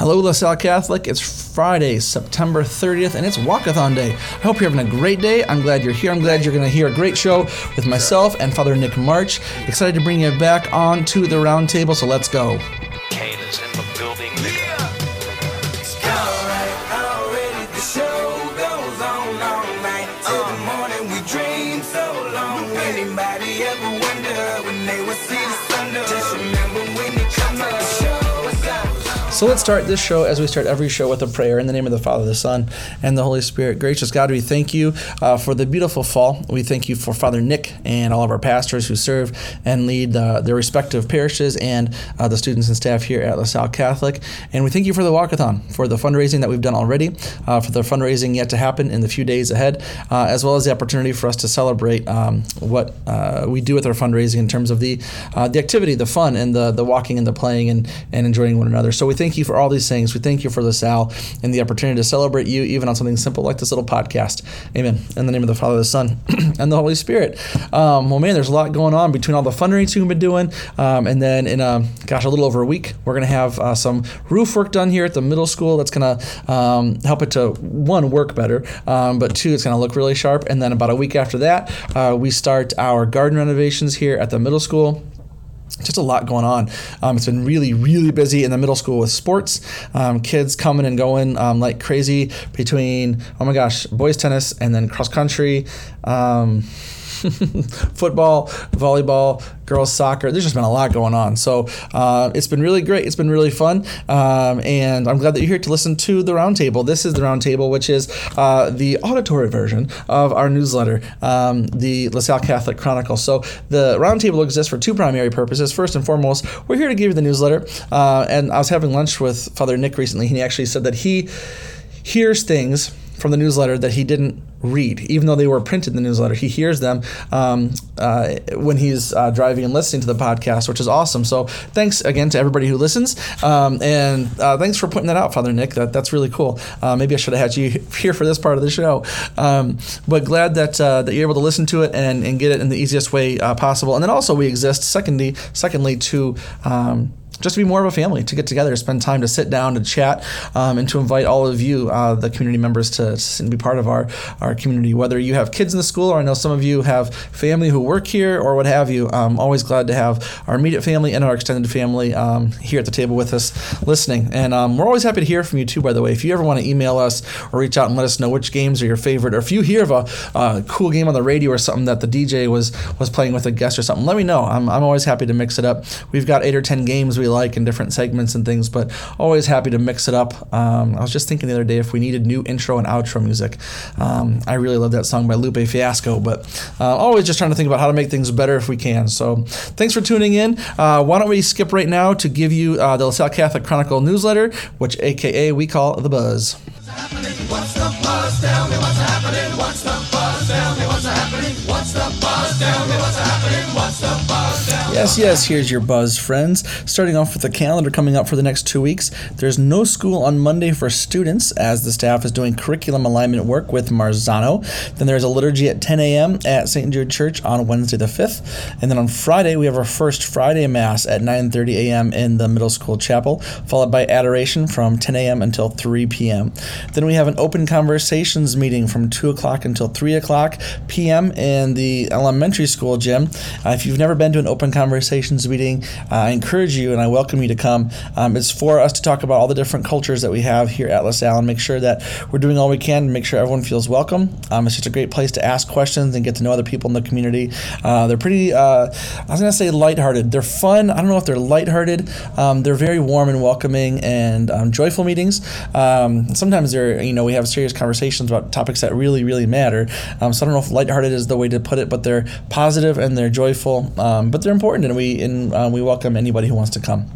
Hello, LaSalle Catholic. It's Friday, September 30th, and it's Walkathon Day. I hope you're having a great day. I'm glad you're here. I'm glad you're going to hear a great show with myself and Father Nick March. Excited to bring you back on to the roundtable, so let's go. So let's start this show as we start every show with a prayer in the name of the Father, the Son, and the Holy Spirit. Gracious God, we thank you uh, for the beautiful fall. We thank you for Father Nick and all of our pastors who serve and lead uh, their respective parishes and uh, the students and staff here at LaSalle Catholic. And we thank you for the walkathon, for the fundraising that we've done already, uh, for the fundraising yet to happen in the few days ahead, uh, as well as the opportunity for us to celebrate um, what uh, we do with our fundraising in terms of the the activity, the fun, and the the walking and the playing and, and enjoying one another. So we thank you for all these things. We thank you for LaSalle and the opportunity to celebrate you, even on something simple like this little podcast. Amen. In the name of the Father, the Son, and the Holy Spirit. Um, well, man, there's a lot going on between all the fundraising we've been doing, um, and then in a gosh, a little over a week, we're gonna have uh, some roof work done here at the middle school. That's gonna um, help it to one work better, um, but two, it's gonna look really sharp. And then about a week after that, uh, we start our garden renovations here at the middle school just a lot going on. Um, it's been really, really busy in the middle school with sports. Um, kids coming and going um, like crazy between, oh my gosh, boys tennis and then cross country, um, football, volleyball, girls soccer. There's just been a lot going on. So uh, it's been really great. It's been really fun. Um, and I'm glad that you're here to listen to the roundtable. This is the roundtable, which is uh, the auditory version of our newsletter, um, the LaSalle Catholic Chronicle. So the roundtable exists for two primary purposes. First and foremost, we're here to give you the newsletter. Uh, and I was having lunch with Father Nick recently. and He actually said that he hears things from the newsletter that he didn't read, even though they were printed in the newsletter. He hears them um, uh, when he's uh, driving and listening to the podcast, which is awesome. So thanks again to everybody who listens, um, and uh, thanks for putting that out, Father Nick. That that's really cool. Uh, maybe I should have had you here for this part of the show, um, but glad that uh, that you're able to listen to it and, and get it in the easiest way uh, possible. And then also we exist, secondly, secondly to um, just to be more of a family, to get together, spend time to sit down, to chat, um, and to invite all of you, uh, the community members, to, to be part of our, our community. Whether you have kids in the school, or I know some of you have family who work here, or what have you, I'm always glad to have our immediate family and our extended family um, here at the table with us listening. And um, we're always happy to hear from you, too, by the way. If you ever want to email us or reach out and let us know which games are your favorite, or if you hear of a uh, cool game on the radio or something that the DJ was, was playing with a guest or something, let me know. I'm, I'm always happy to mix it up. We've got eight or 10 games we like in different segments and things, but always happy to mix it up. Um, I was just thinking the other day if we needed new intro and outro music. Um, I really love that song by Lupe Fiasco, but uh, always just trying to think about how to make things better if we can. So thanks for tuning in. Uh, why don't we skip right now to give you uh, the LaSalle Catholic Chronicle newsletter, which AKA we call The Buzz. What's the buzz? Yes, yes, here's your buzz, friends. Starting off with the calendar coming up for the next two weeks, there's no school on Monday for students as the staff is doing curriculum alignment work with Marzano. Then there's a liturgy at 10 a.m. at St. Jude Church on Wednesday the 5th. And then on Friday, we have our first Friday Mass at 9.30 a.m. in the middle school chapel, followed by adoration from 10 a.m. until 3 p.m. Then we have an open conversations meeting from 2 o'clock until 3 o'clock p.m. in the elementary school gym. Uh, if you've never been to an open conversations meeting, uh, I encourage you and I welcome you to come. Um, it's for us to talk about all the different cultures that we have here at LaSalle and make sure that we're doing all we can to make sure everyone feels welcome. Um, it's just a great place to ask questions and get to know other people in the community. Uh, they're pretty, uh, I was going to say lighthearted. They're fun. I don't know if they're lighthearted. Um, they're very warm and welcoming and um, joyful meetings. Um, sometimes they're, you know, we have serious conversations about topics that really, really matter. Um, so I don't know if lighthearted is the way to put it, but they're positive and they're joyful, but they're important, and we uh, we welcome anybody who wants to come.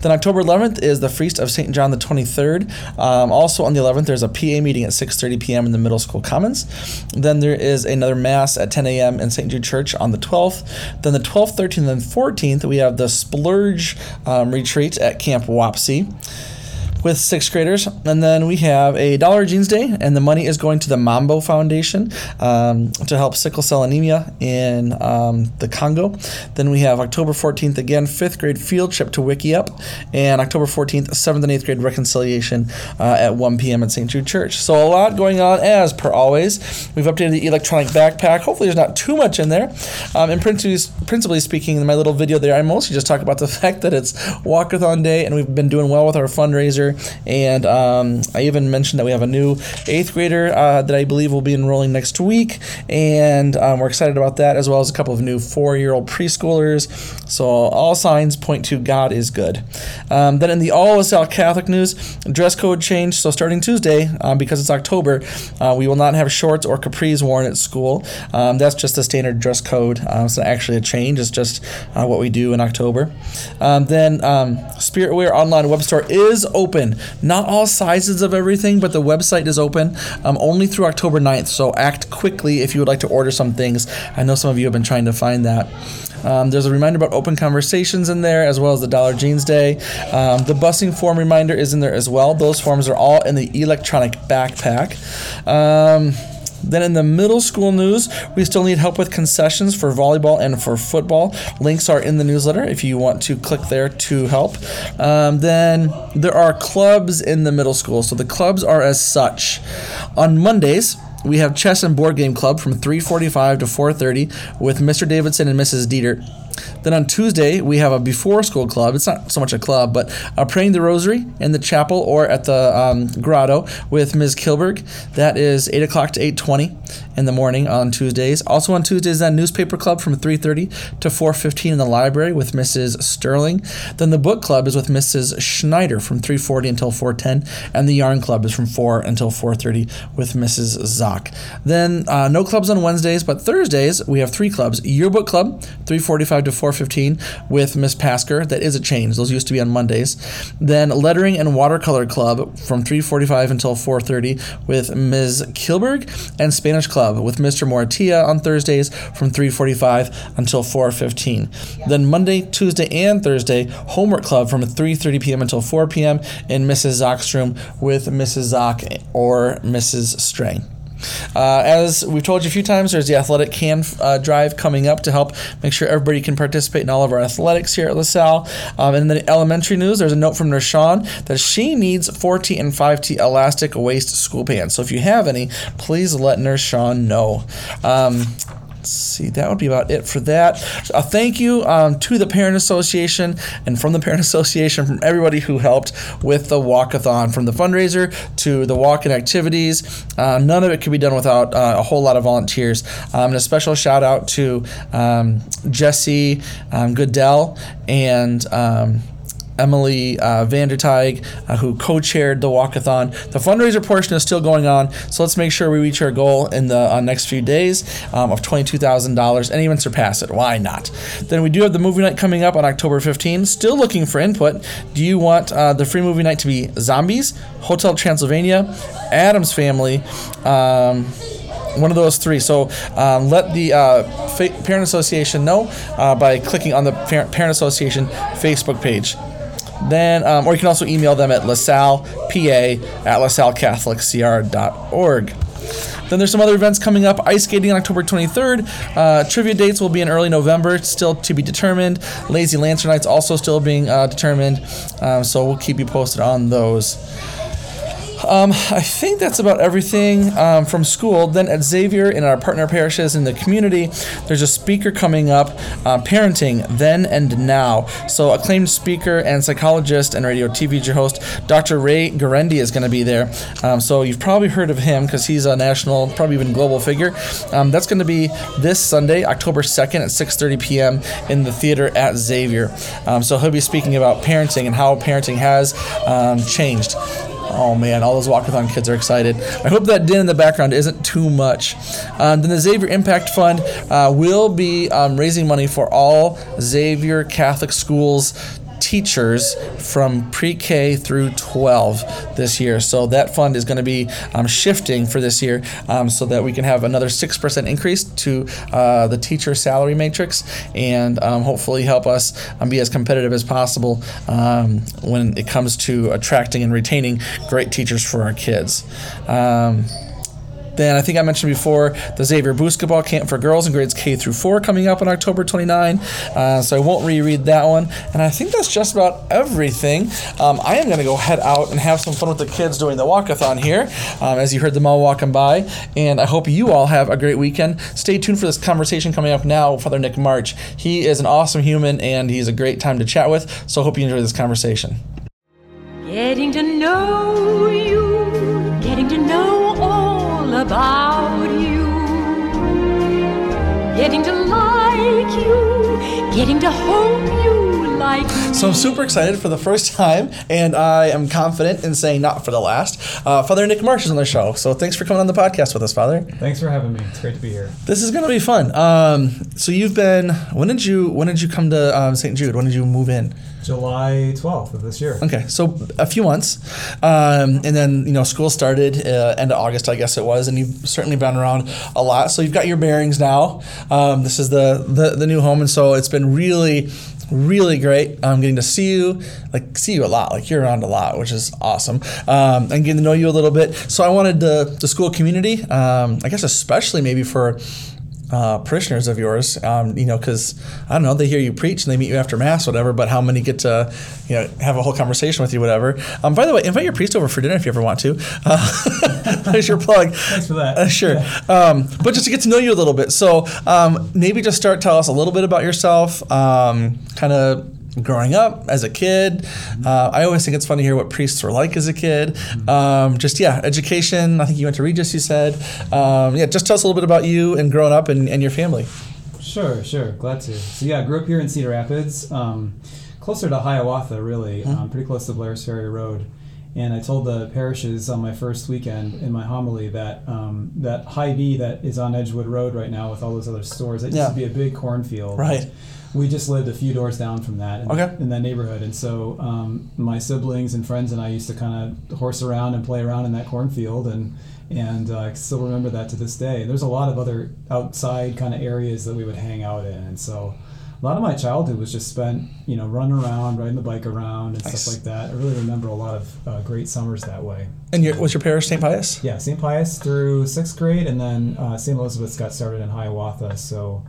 Then October 11th is the feast of Saint John the 23rd. Um, also on the 11th, there's a PA meeting at 6:30 p.m. in the Middle School Commons. Then there is another mass at 10 a.m. in St. Jude Church on the 12th. Then the 12th, 13th, and 14th, we have the Splurge um, retreat at Camp Wapsie. With sixth graders. And then we have a Dollar Jeans Day, and the money is going to the Mambo Foundation um, to help sickle cell anemia in um, the Congo. Then we have October 14th, again, fifth grade field trip to Wickiup, and October 14th, seventh and eighth grade reconciliation uh, at 1 p.m. at St. Jude Church. So a lot going on as per always. We've updated the electronic backpack. Hopefully, there's not too much in there. Um, and principally speaking, in my little video there, I mostly just talk about the fact that it's Walkathon Day, and we've been doing well with our fundraiser. And um, I even mentioned that we have a new eighth grader uh, that I believe will be enrolling next week, and um, we're excited about that, as well as a couple of new four-year-old preschoolers. So all signs point to God is good. Um, then in the all LaSalle Catholic news, dress code change. So starting Tuesday, um, because it's October, uh, we will not have shorts or capris worn at school. Um, that's just the standard dress code. Um, it's not actually a change. It's just uh, what we do in October. Then um, Spiritware online web store is open. Not all sizes of everything, but the website is open um, only through October 9th. So act quickly if you would like to order some things. I know some of you have been trying to find that. Um, there's a reminder about open conversations in there, as well as the Dollar Jeans Day. Um, the busing form reminder is in there as well. Those forms are all in the electronic backpack. Um, then in the middle school news, we still need help with concessions for volleyball and for football. Links are in the newsletter if you want to click there to help. Um, then there are clubs in the middle school. So the clubs are as such. On Mondays, we have chess and board game club from 3:45 to 4:30 with Mr. Davidson and Mrs. Dieter. Then on Tuesday, we have a before school club. It's not so much a club, but uh, praying the rosary in the chapel or at the um, grotto with Ms. Kilberg. That is 8 o'clock to 8.20 in the morning on Tuesdays. Also on Tuesdays, then newspaper club from 3.30 to 4.15 in the library with Mrs. Sterling. Then the book club is with Mrs. Schneider from 3.40 until 4.10. And the yarn club is from 4 until 4.30 with Mrs. Zock. Then uh, no clubs on Wednesdays, but Thursdays, we have three clubs. Yearbook club, 3.45 to 4.15 with Miss Pasker. That is a change. Those used to be on Mondays. Then lettering and watercolor club from 3.45 until 4.30 with Ms. Kilberg. And Spanish club with Mr. Moratia on Thursdays from 3.45 until 4.15. Then Monday, Tuesday, and Thursday, homework club from 3.30 p.m. until 4 p.m. in Mrs. Zock's room with Mrs. Zock or Mrs. Strang. Uh, as we've told you a few times, there's the athletic can uh, drive coming up to help make sure everybody can participate in all of our athletics here at LaSalle. Um, and then elementary news, there's a note from Rashawn that she needs 4T and 5T elastic waist school pants. So if you have any, please let Nurse Sean know. Um, Let's see, that would be about it for that. A thank you um, to the Parent Association and from the Parent Association, from everybody who helped with the walkathon, from the fundraiser to the walk in activities. Uh, none of it could be done without uh, a whole lot of volunteers. Um, and a special shout out to um, Jesse um, Goodell and um, Emily uh, Vanderteig, uh, who co-chaired the walkathon. The fundraiser portion is still going on, so let's make sure we reach our goal in the uh, next few days um, of twenty-two thousand dollars and even surpass it. Why not? Then we do have the movie night coming up on October 15. Still looking for input. Do you want uh, the free movie night to be Zombies, Hotel Transylvania, Addams Family? Um, one of those three. So um, let the uh, fa- Parent Association know uh, by clicking on the Parent Association Facebook page. Then, um, or you can also email them at lasallepa at lasallecatholiccr.org. Then there's some other events coming up. Ice skating on October 23rd. Uh, trivia dates will be in early November, still to be determined. Lazy Lancer Nights also still being uh, determined. Um, so we'll keep you posted on those. Um, I think that's about everything um, from school. Then at Xavier, in our partner parishes in the community, there's a speaker coming up, uh, Parenting Then and Now. So, acclaimed speaker and psychologist and radio TV host, Dr. Ray Guarendi, is going to be there. Um, so, you've probably heard of him because he's a national, probably even global figure. Um, that's going to be this Sunday, October 2nd at 6:30 p.m. in the theater at Xavier. Um, so, he'll be speaking about parenting and how parenting has um, changed. Oh man, all those walkathon kids are excited. I hope that din in the background isn't too much. Um, then the Xavier Impact Fund uh, will be um, raising money for all Xavier Catholic schools teachers from pre-K through 12 this year. So that fund is going to be um, shifting for this year, um, so that we can have another six percent increase to uh, the teacher salary matrix, and um, hopefully help us um, be as competitive as possible um, when it comes to attracting and retaining great teachers for our kids. Then I think I mentioned before the Xavier Basketball Camp for girls in grades K through 4 coming up on October 29. Uh, so I won't reread that one. And I think that's just about everything. Um, I am going to go head out and have some fun with the kids doing the walkathon here, um, as you heard them all walking by. And I hope you all have a great weekend. Stay tuned for this conversation coming up now with Father Nick March. He is an awesome human and he's a great time to chat with. So I hope you enjoy this conversation. Getting to know you, about you, getting to like you, getting to hope you like me. So I'm super excited for the first time, and I am confident in saying not for the last. Uh, Father Nick March is on the show, so thanks for coming on the podcast with us, Father. Thanks for having me. It's great to be here. This is going to be fun. Um, so you've been when did you when did you come to um, St. Jude? When did you move in? July 12th of this year. Okay, so a few months, um, and then you know school started uh, end of August, I guess it was, and you've certainly been around a lot. So you've got your bearings now. Um, this is the, the the new home, and so it's been really, really great. I'm getting to see you, like see you a lot, like you're around a lot, which is awesome, um, and getting to know you a little bit. So I wanted the the school community, um, I guess especially maybe for uh, parishioners of yours, um, you know, because I don't know, they hear you preach and they meet you after mass, whatever. But how many get to, you know, have a whole conversation with you, whatever. Um, by the way, invite your priest over for dinner if you ever want to. Uh, there's your plug. Thanks for that. Uh, sure. Um, but just to get to know you a little bit. So um, maybe just start tell us a little bit about yourself, um, kind of growing up as a kid. Uh, I always think it's fun to hear what priests were like as a kid. Um, just yeah, education. I think you went to Regis. You said, um, yeah. Just tell us a little bit about you and growing up and, and your family. Sure, sure. Glad to. So, yeah, I grew up here in Cedar Rapids, um, closer to Hiawatha, really, um, pretty close to Blair's Ferry Road. And I told the parishes on my first weekend in my homily that um, that Hy-Vee that is on Edgewood Road right now with all those other stores, it used to be a big cornfield. Right. We just lived a few doors down from that in, Okay. in that neighborhood. And so um, my siblings and friends and I used to kind of horse around and play around in that cornfield. And, and uh, I still remember that to this day. There's a lot of other outside kind of areas that we would hang out in. And so a lot of my childhood was just spent, you know, running around, riding the bike around and Nice. stuff like that. I really remember a lot of uh, great summers that way. And your, was your parish St. Pius? Yeah, St. Pius through sixth grade, and then uh, St. Elizabeth's got started in Hiawatha, so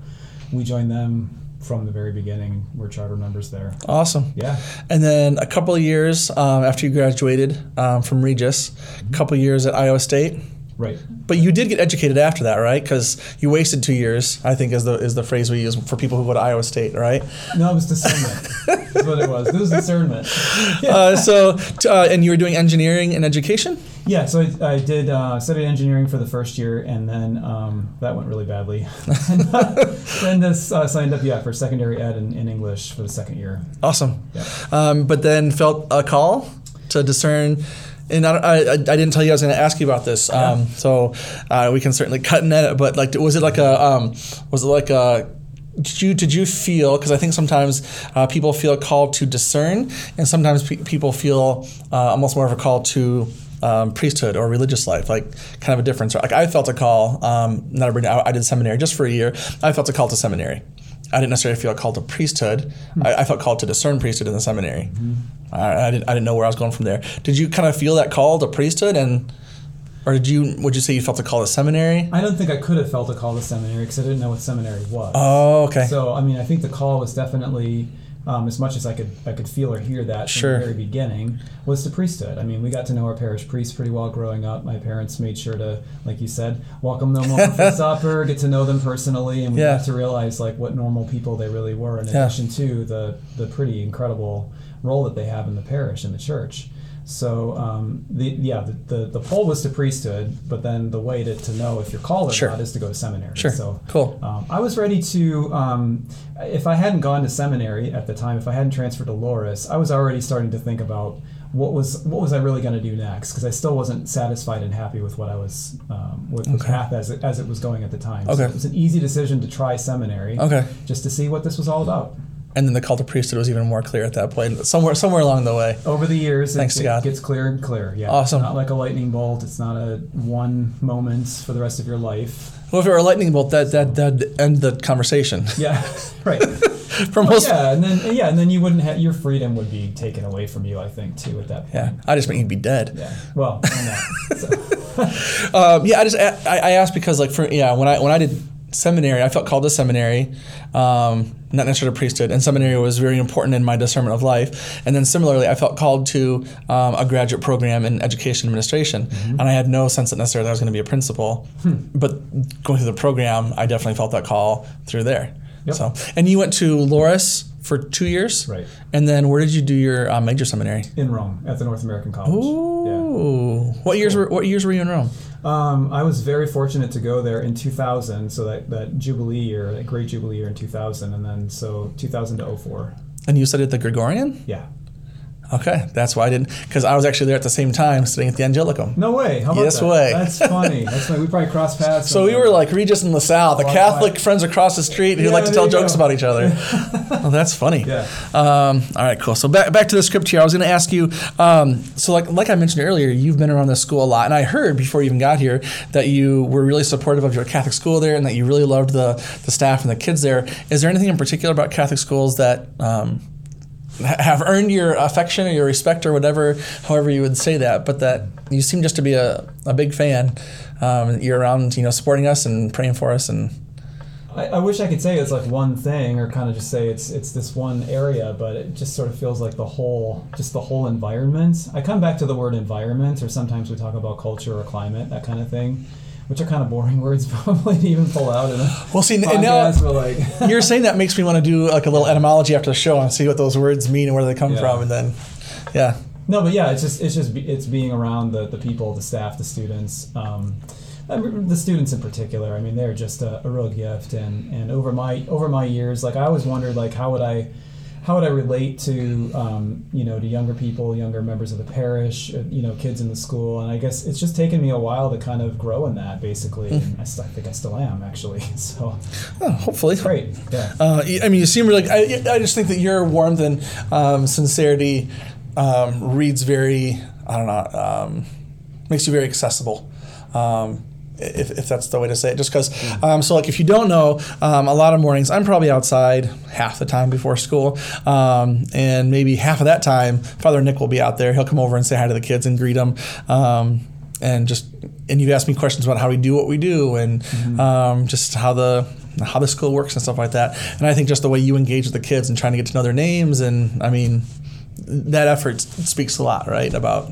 we joined them from the very beginning. We're charter members there. Awesome. Yeah. And then a couple of years um, after you graduated um, from Regis, a couple of years at Iowa State. Right. But you did get educated after that, right? Because you wasted two years. I think is the is the phrase we use for people who go to Iowa State, right? No, it was discernment. That's what it was. It was discernment. Uh, so, t- uh, and you were doing engineering and education. Yeah, so I, I did uh, studied engineering for the first year, and then um, that went really badly. and uh, then this uh, signed up, yeah, for secondary ed in, in English for the second year. Awesome. Yeah. Um, but then felt a call to discern. And I, I, I didn't tell you I was going to ask you about this, um, so uh, we can certainly cut in it. But like, was it like a um, was it like a did you did you feel because I think sometimes uh, people feel called to discern, and sometimes pe- people feel uh, almost more of a call to um, priesthood or religious life, like kind of a difference. Like I felt a call. Um, not every I I did seminary just for a year. I felt a call to seminary. I didn't necessarily feel called to priesthood. I, I felt called to discern priesthood in the seminary. I, I, didn't, I didn't know where I was going from there. Did you kind of feel that call to priesthood, and or did you would you say you felt a call to seminary? I don't think I could have felt a call to seminary because I didn't know what seminary was. Oh, okay. So I mean, I think the call was definitely, um, as much as I could, I could feel or hear that from Sure. the very beginning, was the priesthood. I mean, we got to know our parish priest pretty well growing up. My parents made sure to, like you said, welcome them over for supper, get to know them personally, and we Yeah. got to realize like what normal people they really were. In Yeah. addition to the the pretty incredible role that they have in the parish and the church. So um, the yeah the, the the poll was to priesthood, but then the way to, to know if you're called or Sure. not is to go to seminary. Sure. So Cool. um, I was ready to, um, if I hadn't gone to seminary at the time, if I hadn't transferred to Loras, I was already starting to think about what was what was I really going to do next because I still wasn't satisfied and happy with what I was um, with the Okay. path as it, as it was going at the time. Okay. So it was an easy decision to try seminary. Okay. Just to see what this was all about. And then the call to priesthood was even more clear at that point. Somewhere somewhere along the way. Over the years, Thanks it, to God. it gets clearer and clearer. Yeah, Awesome. Not like a lightning bolt. It's not a one moment for the rest of your life. Well, if it were a lightning bolt, that that that'd end the conversation. Yeah, right. For most, yeah, and then yeah, and then you wouldn't have your freedom would be taken away from you. I think too at that point. yeah, I just meant you'd be dead. Yeah. Well, I'm not. So. Um, yeah, I just I, I asked because like for yeah when I when I did seminary, I felt called to seminary, um, not necessarily priesthood, and seminary was very important in my discernment of life. And then similarly, I felt called to um, a graduate program in education administration, and I had no sense that necessarily I was going to be a principal. But going through the program, I definitely felt that call through there. Yep. So, and you went to Loras for two years, Right. And then where did you do your uh, major seminary? in Rome at the North American College. Ooh, what years were what years were you in Rome? Um, I was very fortunate to go there in 2000, so that, that Jubilee year, that great Jubilee year in 2000, and then so 2000 to 04. And you studied at the Gregorian? Yeah. Okay, that's why I didn't, because I was actually there at the same time sitting at the Angelicum. No way. How about Yes that? way. That's funny. That's funny. We probably crossed paths. So we were like Regis in LaSalle, the Catholic friends across the street who Yeah, like to tell jokes go. about each other. well, that's funny. Yeah. Um, all right, cool. So back, back to the script here. I was going to ask you. Um, so like like I mentioned earlier, you've been around this school a lot, and I heard before you even got here that you were really supportive of your Catholic school there, and that you really loved the the staff and the kids there. Is there anything in particular about Catholic schools that um, have earned your affection or your respect or whatever, however you would say that, but that you seem just to be a, a big fan. Um, you're around, you know, supporting us and praying for us, and I, I wish I could say it's like one thing, or kind of just say it's it's this one area, but it just sort of feels like the whole, just the whole environment. I come back to the word environment, or sometimes we talk about culture or climate, that kind of thing, which are kind of boring words probably to even pull out in a Well, see, and now- like you're saying that makes me want to do like a little etymology after the show and see what those words mean and where they come Yeah. from, and then, yeah, No, but yeah, it's just it's just it's being around the, the people, the staff, the students, um, the students in particular. I mean, they're just a, a real gift, and, and over my over my years, like I always wondered, like how would I how would I relate to um, you know to younger people, younger members of the parish, uh, you know, kids in the school, and I guess it's just taken me a while to kind of grow in that, basically. and I, st- I think I still am actually. So Oh, hopefully. great, yeah. Uh, I mean, you seem really. I, I just think that your warmth and um, sincerity um, reads very. I don't know. Um, makes you very accessible. Um, if, if that's the way to say it, just because. Um, so, like, if you don't know, um, a lot of mornings I'm probably outside half the time before school, um, and maybe half of that time, Father Nick will be out there. He'll come over and say hi to the kids and greet them. Um, and just and you ask me questions about how we do what we do and um, just how the how the school works and stuff like that. And I think just the way you engage with the kids and trying to get to know their names and I mean that effort speaks a lot, right? About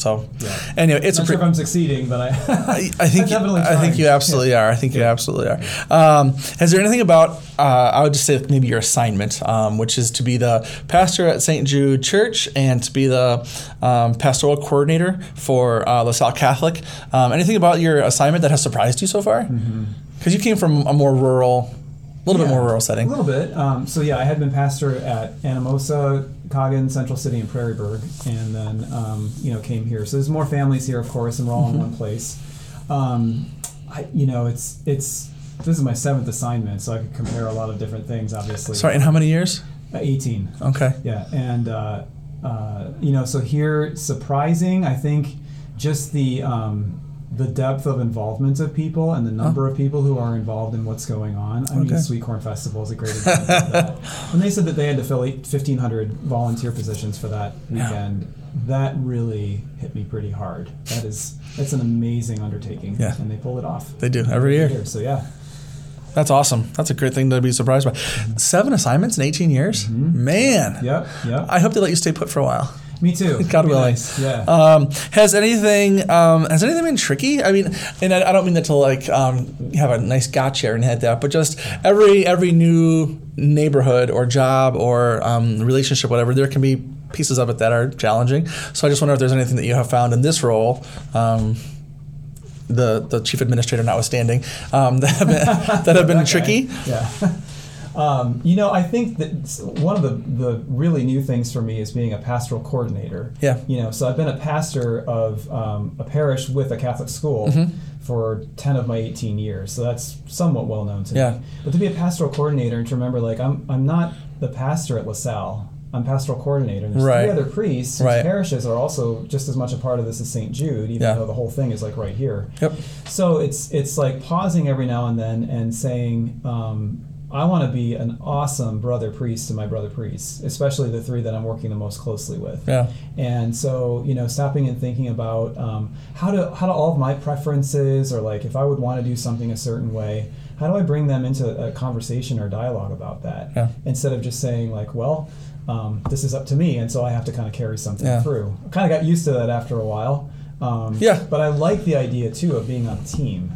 so Yeah. anyway, it's Not a sure pre- if I'm succeeding, but I I, I think definitely I think you absolutely are. I think you absolutely are. Um, is there anything about uh, I would just say maybe your assignment, um, which is to be the pastor at St. Jude Church and to be the um, pastoral coordinator for uh, LaSalle Catholic. Um, anything about your assignment that has surprised you so far? Because you came from a more rural, a little bit Mm-hmm. More rural setting. A little bit. Um, so yeah, I had been pastor at Anamosa, Coggon, Central City, and Prairieburg, and then um, you know came here. So there's more families here, of course, and we're all in one place. Um, I, you know, it's it's this is my seventh assignment, so I could compare a lot of different things. Obviously, Sorry, in how many years? Uh, 18. Okay. Yeah, and uh, uh, you know, so here, surprising. I think just the um, the depth of involvement of people and the number of people who are involved in what's going on. I Okay. mean, Sweet Corn Festival is a great example of that. When they said that they had to fill 1,500 volunteer positions for that weekend, that really hit me pretty hard. That is that's an amazing undertaking, Yeah. and they pull it off They do every year. So yeah, That's awesome. That's a great thing to be surprised by. Mm-hmm. Seven assignments in 18 years? Mm-hmm. Man. yep, yep. I hope they let you stay put for a while. Me too. God willing. nice, Yeah. Um, has anything um, has anything been tricky? I mean, and I, I don't mean that to like um, have a nice gotcha and head that, but just every every new neighborhood or job or um, relationship, whatever, there can be pieces of it that are challenging. So I just wonder if there's anything that you have found in this role. Um, the, the chief administrator notwithstanding, um, that have been, that have been tricky. Yeah. Um, you know, I think that one of the, the really new things for me is being a pastoral coordinator. Yeah. You know, so I've been a pastor of um, a parish with a Catholic school Mm-hmm. for 10 of my 18 years. So that's somewhat well known to Yeah. me. But to be a pastoral coordinator and to remember, like, I'm, I'm not the pastor at LaSalle. I'm pastoral coordinator. And there's Right. three other priests whose Right. parishes are also just as much a part of this as St. Jude, even Yeah. though the whole thing is like right here. Yep. So it's it's like pausing every now and then and saying, um, I want to be an awesome brother priest to my brother priests, especially the three that I'm working the most closely with. Yeah. And so, you know, stopping and thinking about um, how do how do all of my preferences, or like if I would want to do something a certain way, how do I bring them into a conversation or dialogue about that? Yeah. Instead of just saying like, well, um, this is up to me, and so I have to kind of carry something Yeah. through. I kind of got used to that after a while. Um, Yeah. But I like the idea too of being on a team.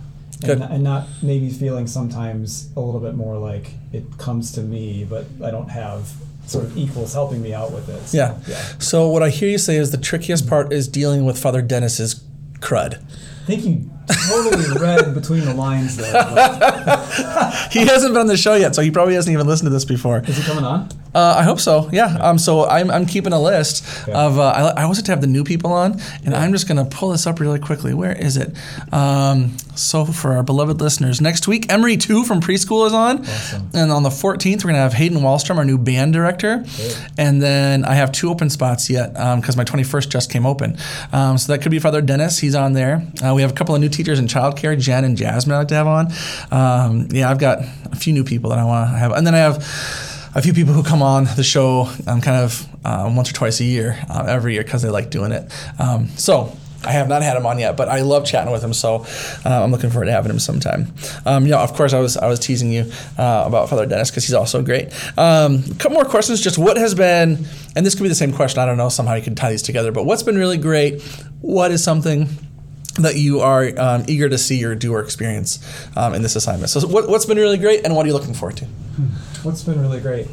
And, and not maybe feeling sometimes a little bit more like it comes to me, but I don't have sort of equals helping me out with it. So, Yeah. yeah. So what I hear you say is the trickiest part is dealing with Father Dennis's crud. I think you totally read between the lines there. He hasn't been on the show yet, so he probably hasn't even listened to this before. is he coming on? Uh, I hope so. Yeah. Um. So I'm, I'm keeping a list of. Uh, I, I always like to have the new people on, and I'm just gonna pull this up really quickly. Where is it? Um. So for our beloved listeners, next week Emery Two from preschool is on, Awesome. and on the 14th we're gonna have Hayden Wallstrom, our new band director, and then I have two open spots yet because my 21st just came open. Um, so that could be Father Dennis. He's on there. Uh, we have a couple of new teachers in childcare, Jen and Jasmine. I like to have on. Um, yeah, I've got a few new people that I want to have, and then I have a few people who come on the show um, kind of uh, once or twice a year, uh, every year, because they like doing it. Um, so I have not had him on yet, but I love chatting with him. So uh, I'm looking forward to having him sometime. Um, yeah, of course, I was I was teasing you uh, about Father Dennis because he's also great. Um, a couple more questions. Just what has been, and this could be the same question. I don't know. Somehow you can tie these together. But what's been really great? What is something that you are um, eager to see or do or experience um, in this assignment? So what, what's been really great, and what are you looking forward to? What's been really great?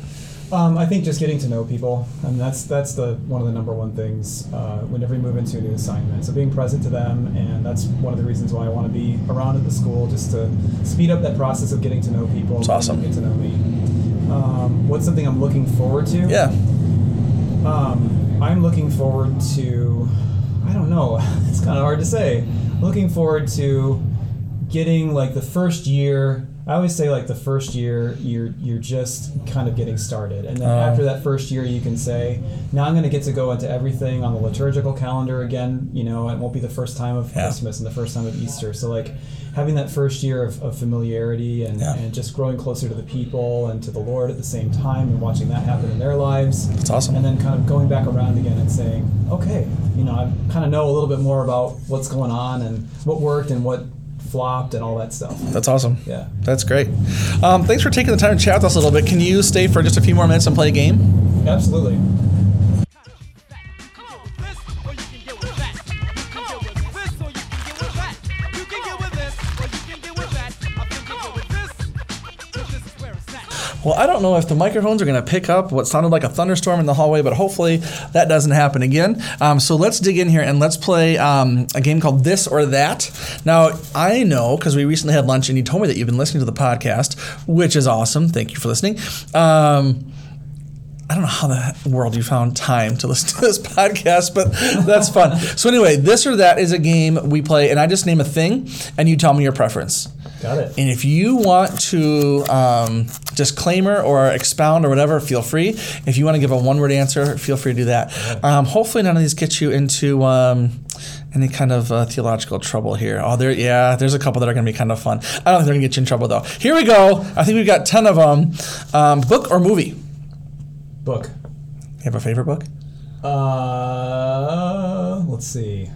Um, I think just getting to know people, and that's that's the one of the number one things uh, whenever you move into a new assignment. So being present to them, and that's one of the reasons why I want to be around at the school, just to speed up that process of getting to know people. It's awesome. Get to know me. Um, what's something I'm looking forward to? Yeah. Um, I'm looking forward to, I don't know, it's kind of hard to say. Looking forward to getting like the first year. I always say like the first year you're you're just kind of getting started, and then Oh. after that first year you can say, now I'm going to get to go into everything on the liturgical calendar again. You know, it won't be the first time of Yeah. Christmas and the first time of Easter. So like having that first year of, of familiarity and, Yeah. and just growing closer to the people and to the Lord at the same time and watching that happen in their lives. That's awesome. And then kind of going back around again and saying, okay, you know, I kind of know a little bit more about what's going on and what worked and what flopped and all that stuff. That's awesome. Yeah. That's great. Um, thanks for taking the time to chat with us a little bit. Can you stay for just a few more minutes and play a game? Absolutely. Well, I don't know if the microphones are going to pick up what sounded like a thunderstorm in the hallway, but hopefully that doesn't happen again. Um, so let's dig in here and let's play um, a game called This or That. Now, I know because we recently had lunch and you told me that you've been listening to the podcast, which is awesome. Thank you for listening. Um, I don't know how the world you found time to listen to this podcast, but that's fun. So anyway, this or that is a game we play, and I just name a thing, and you tell me your preference. Got it. And if you want to um, disclaimer or expound or whatever, feel free. If you want to give a one-word answer, feel free to do that. Um, hopefully, none of these get you into um, any kind of uh, theological trouble here. Oh, there, yeah, there's a couple that are going to be kind of fun. I don't think they're going to get you in trouble though. Here we go. I think we've got ten of them. Um, book or movie? Book. You have a favorite book? Uh, let's see.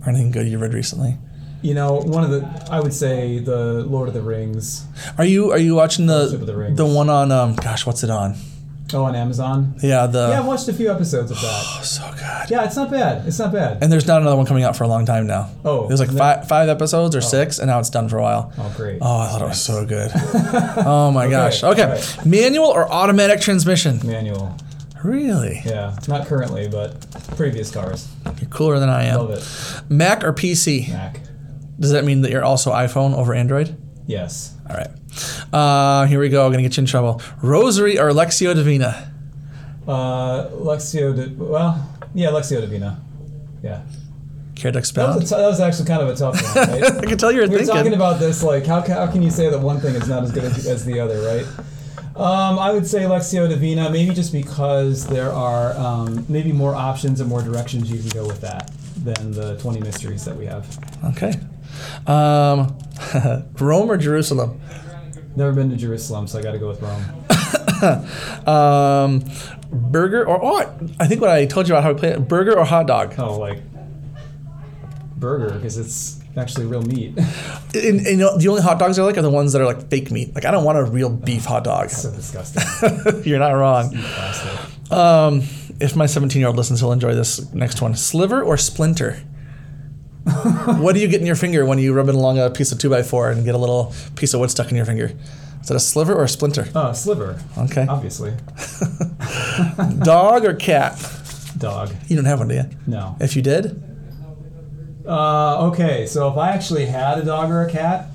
Or anything good you read recently? You know, one of the I would say the Lord of the Rings. Are you are you watching the the Rings. the one on um gosh what's it on? Oh, on Amazon. Yeah, the Yeah, I've watched a few episodes of that. Oh, so good. Yeah, it's not bad. It's not bad. And there's not another one coming out for a long time now. Oh, there's like five five episodes or six, and now it's done for a while. Oh, great. Oh, I thought it was so good. oh my gosh. Okay, Okay, alright. manual or automatic transmission? Manual. Really? Yeah, not currently, but previous cars. You're cooler than I am. Love it. Mac or PC? Mac. Does that mean that you're also iPhone over Android? Yes. All right. Uh, here we go. I'm gonna get you in trouble. Rosary or Lectio Divina? Uh, Lectio. Di- well, yeah, Lectio Divina. Yeah. Care to That was, t- that was actually kind of a tough one, right? I can tell you're we were thinking. talking about this, like, how, how can you say that one thing is not as good as, as the other, right? Um, I would say Lectio Divina, maybe just because there are um, maybe more options and more directions you can go with that than the 20 mysteries that we have. Okay. Um, Rome or Jerusalem? Never been to Jerusalem, so I got to go with Rome. Um, burger or oh, I think what I told you about how we play it. Burger or hot dog? Oh, like burger because it's actually real meat. And, and you know, the only hot dogs I like are the ones that are like fake meat. Like I don't want a real beef hot dog. so disgusting. You're not wrong. Um, if my 17 year old listens, he'll enjoy this next one. Sliver or splinter? what do you get in your finger when you rub it along a piece of 2x4 and get a little piece of wood stuck in your finger? Is that a sliver or a splinter? Oh, a sliver. Okay. Obviously. Dog or cat? Dog. You don't have one, do you? No. If you did, Uh, okay, so if I actually had a dog or a cat,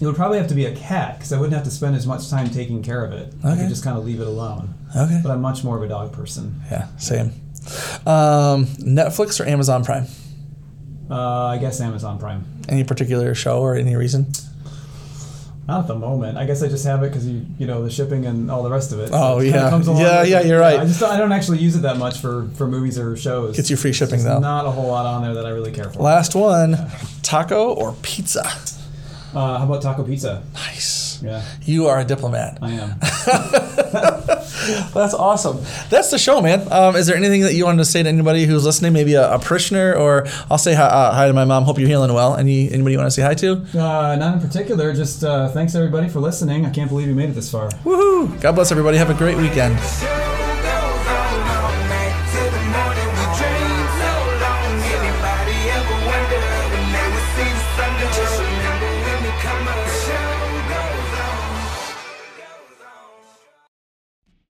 it would probably have to be a cat because I wouldn't have to spend as much time taking care of it. I Okay. could just kind of leave it alone. okay. But I'm much more of a dog person. Yeah, same. Um, Netflix or Amazon Prime? Uh, I guess Amazon Prime. Any particular show or any reason? Not at the moment. I guess I just have it because you you know the shipping and all the rest of it. Oh, it yeah. comes along Yeah, yeah, it. you're right. I just don't, I don't actually use it that much for for movies or shows. Gets you free shipping, There's though. Not a whole lot on there that I really care for. Last one taco or pizza? Uh, how about taco pizza? Nice. Yeah, You are a diplomat. I am. That's awesome. That's the show, man. Um, is there anything that you wanted to say to anybody who's listening? Maybe a, a parishioner, or I'll say hi, uh, hi to my mom. Hope you're healing well. Any anybody you want to say hi to? Uh, not in particular. Just uh, thanks everybody for listening. I can't believe you made it this far. Woohoo! God bless everybody. Have a great weekend.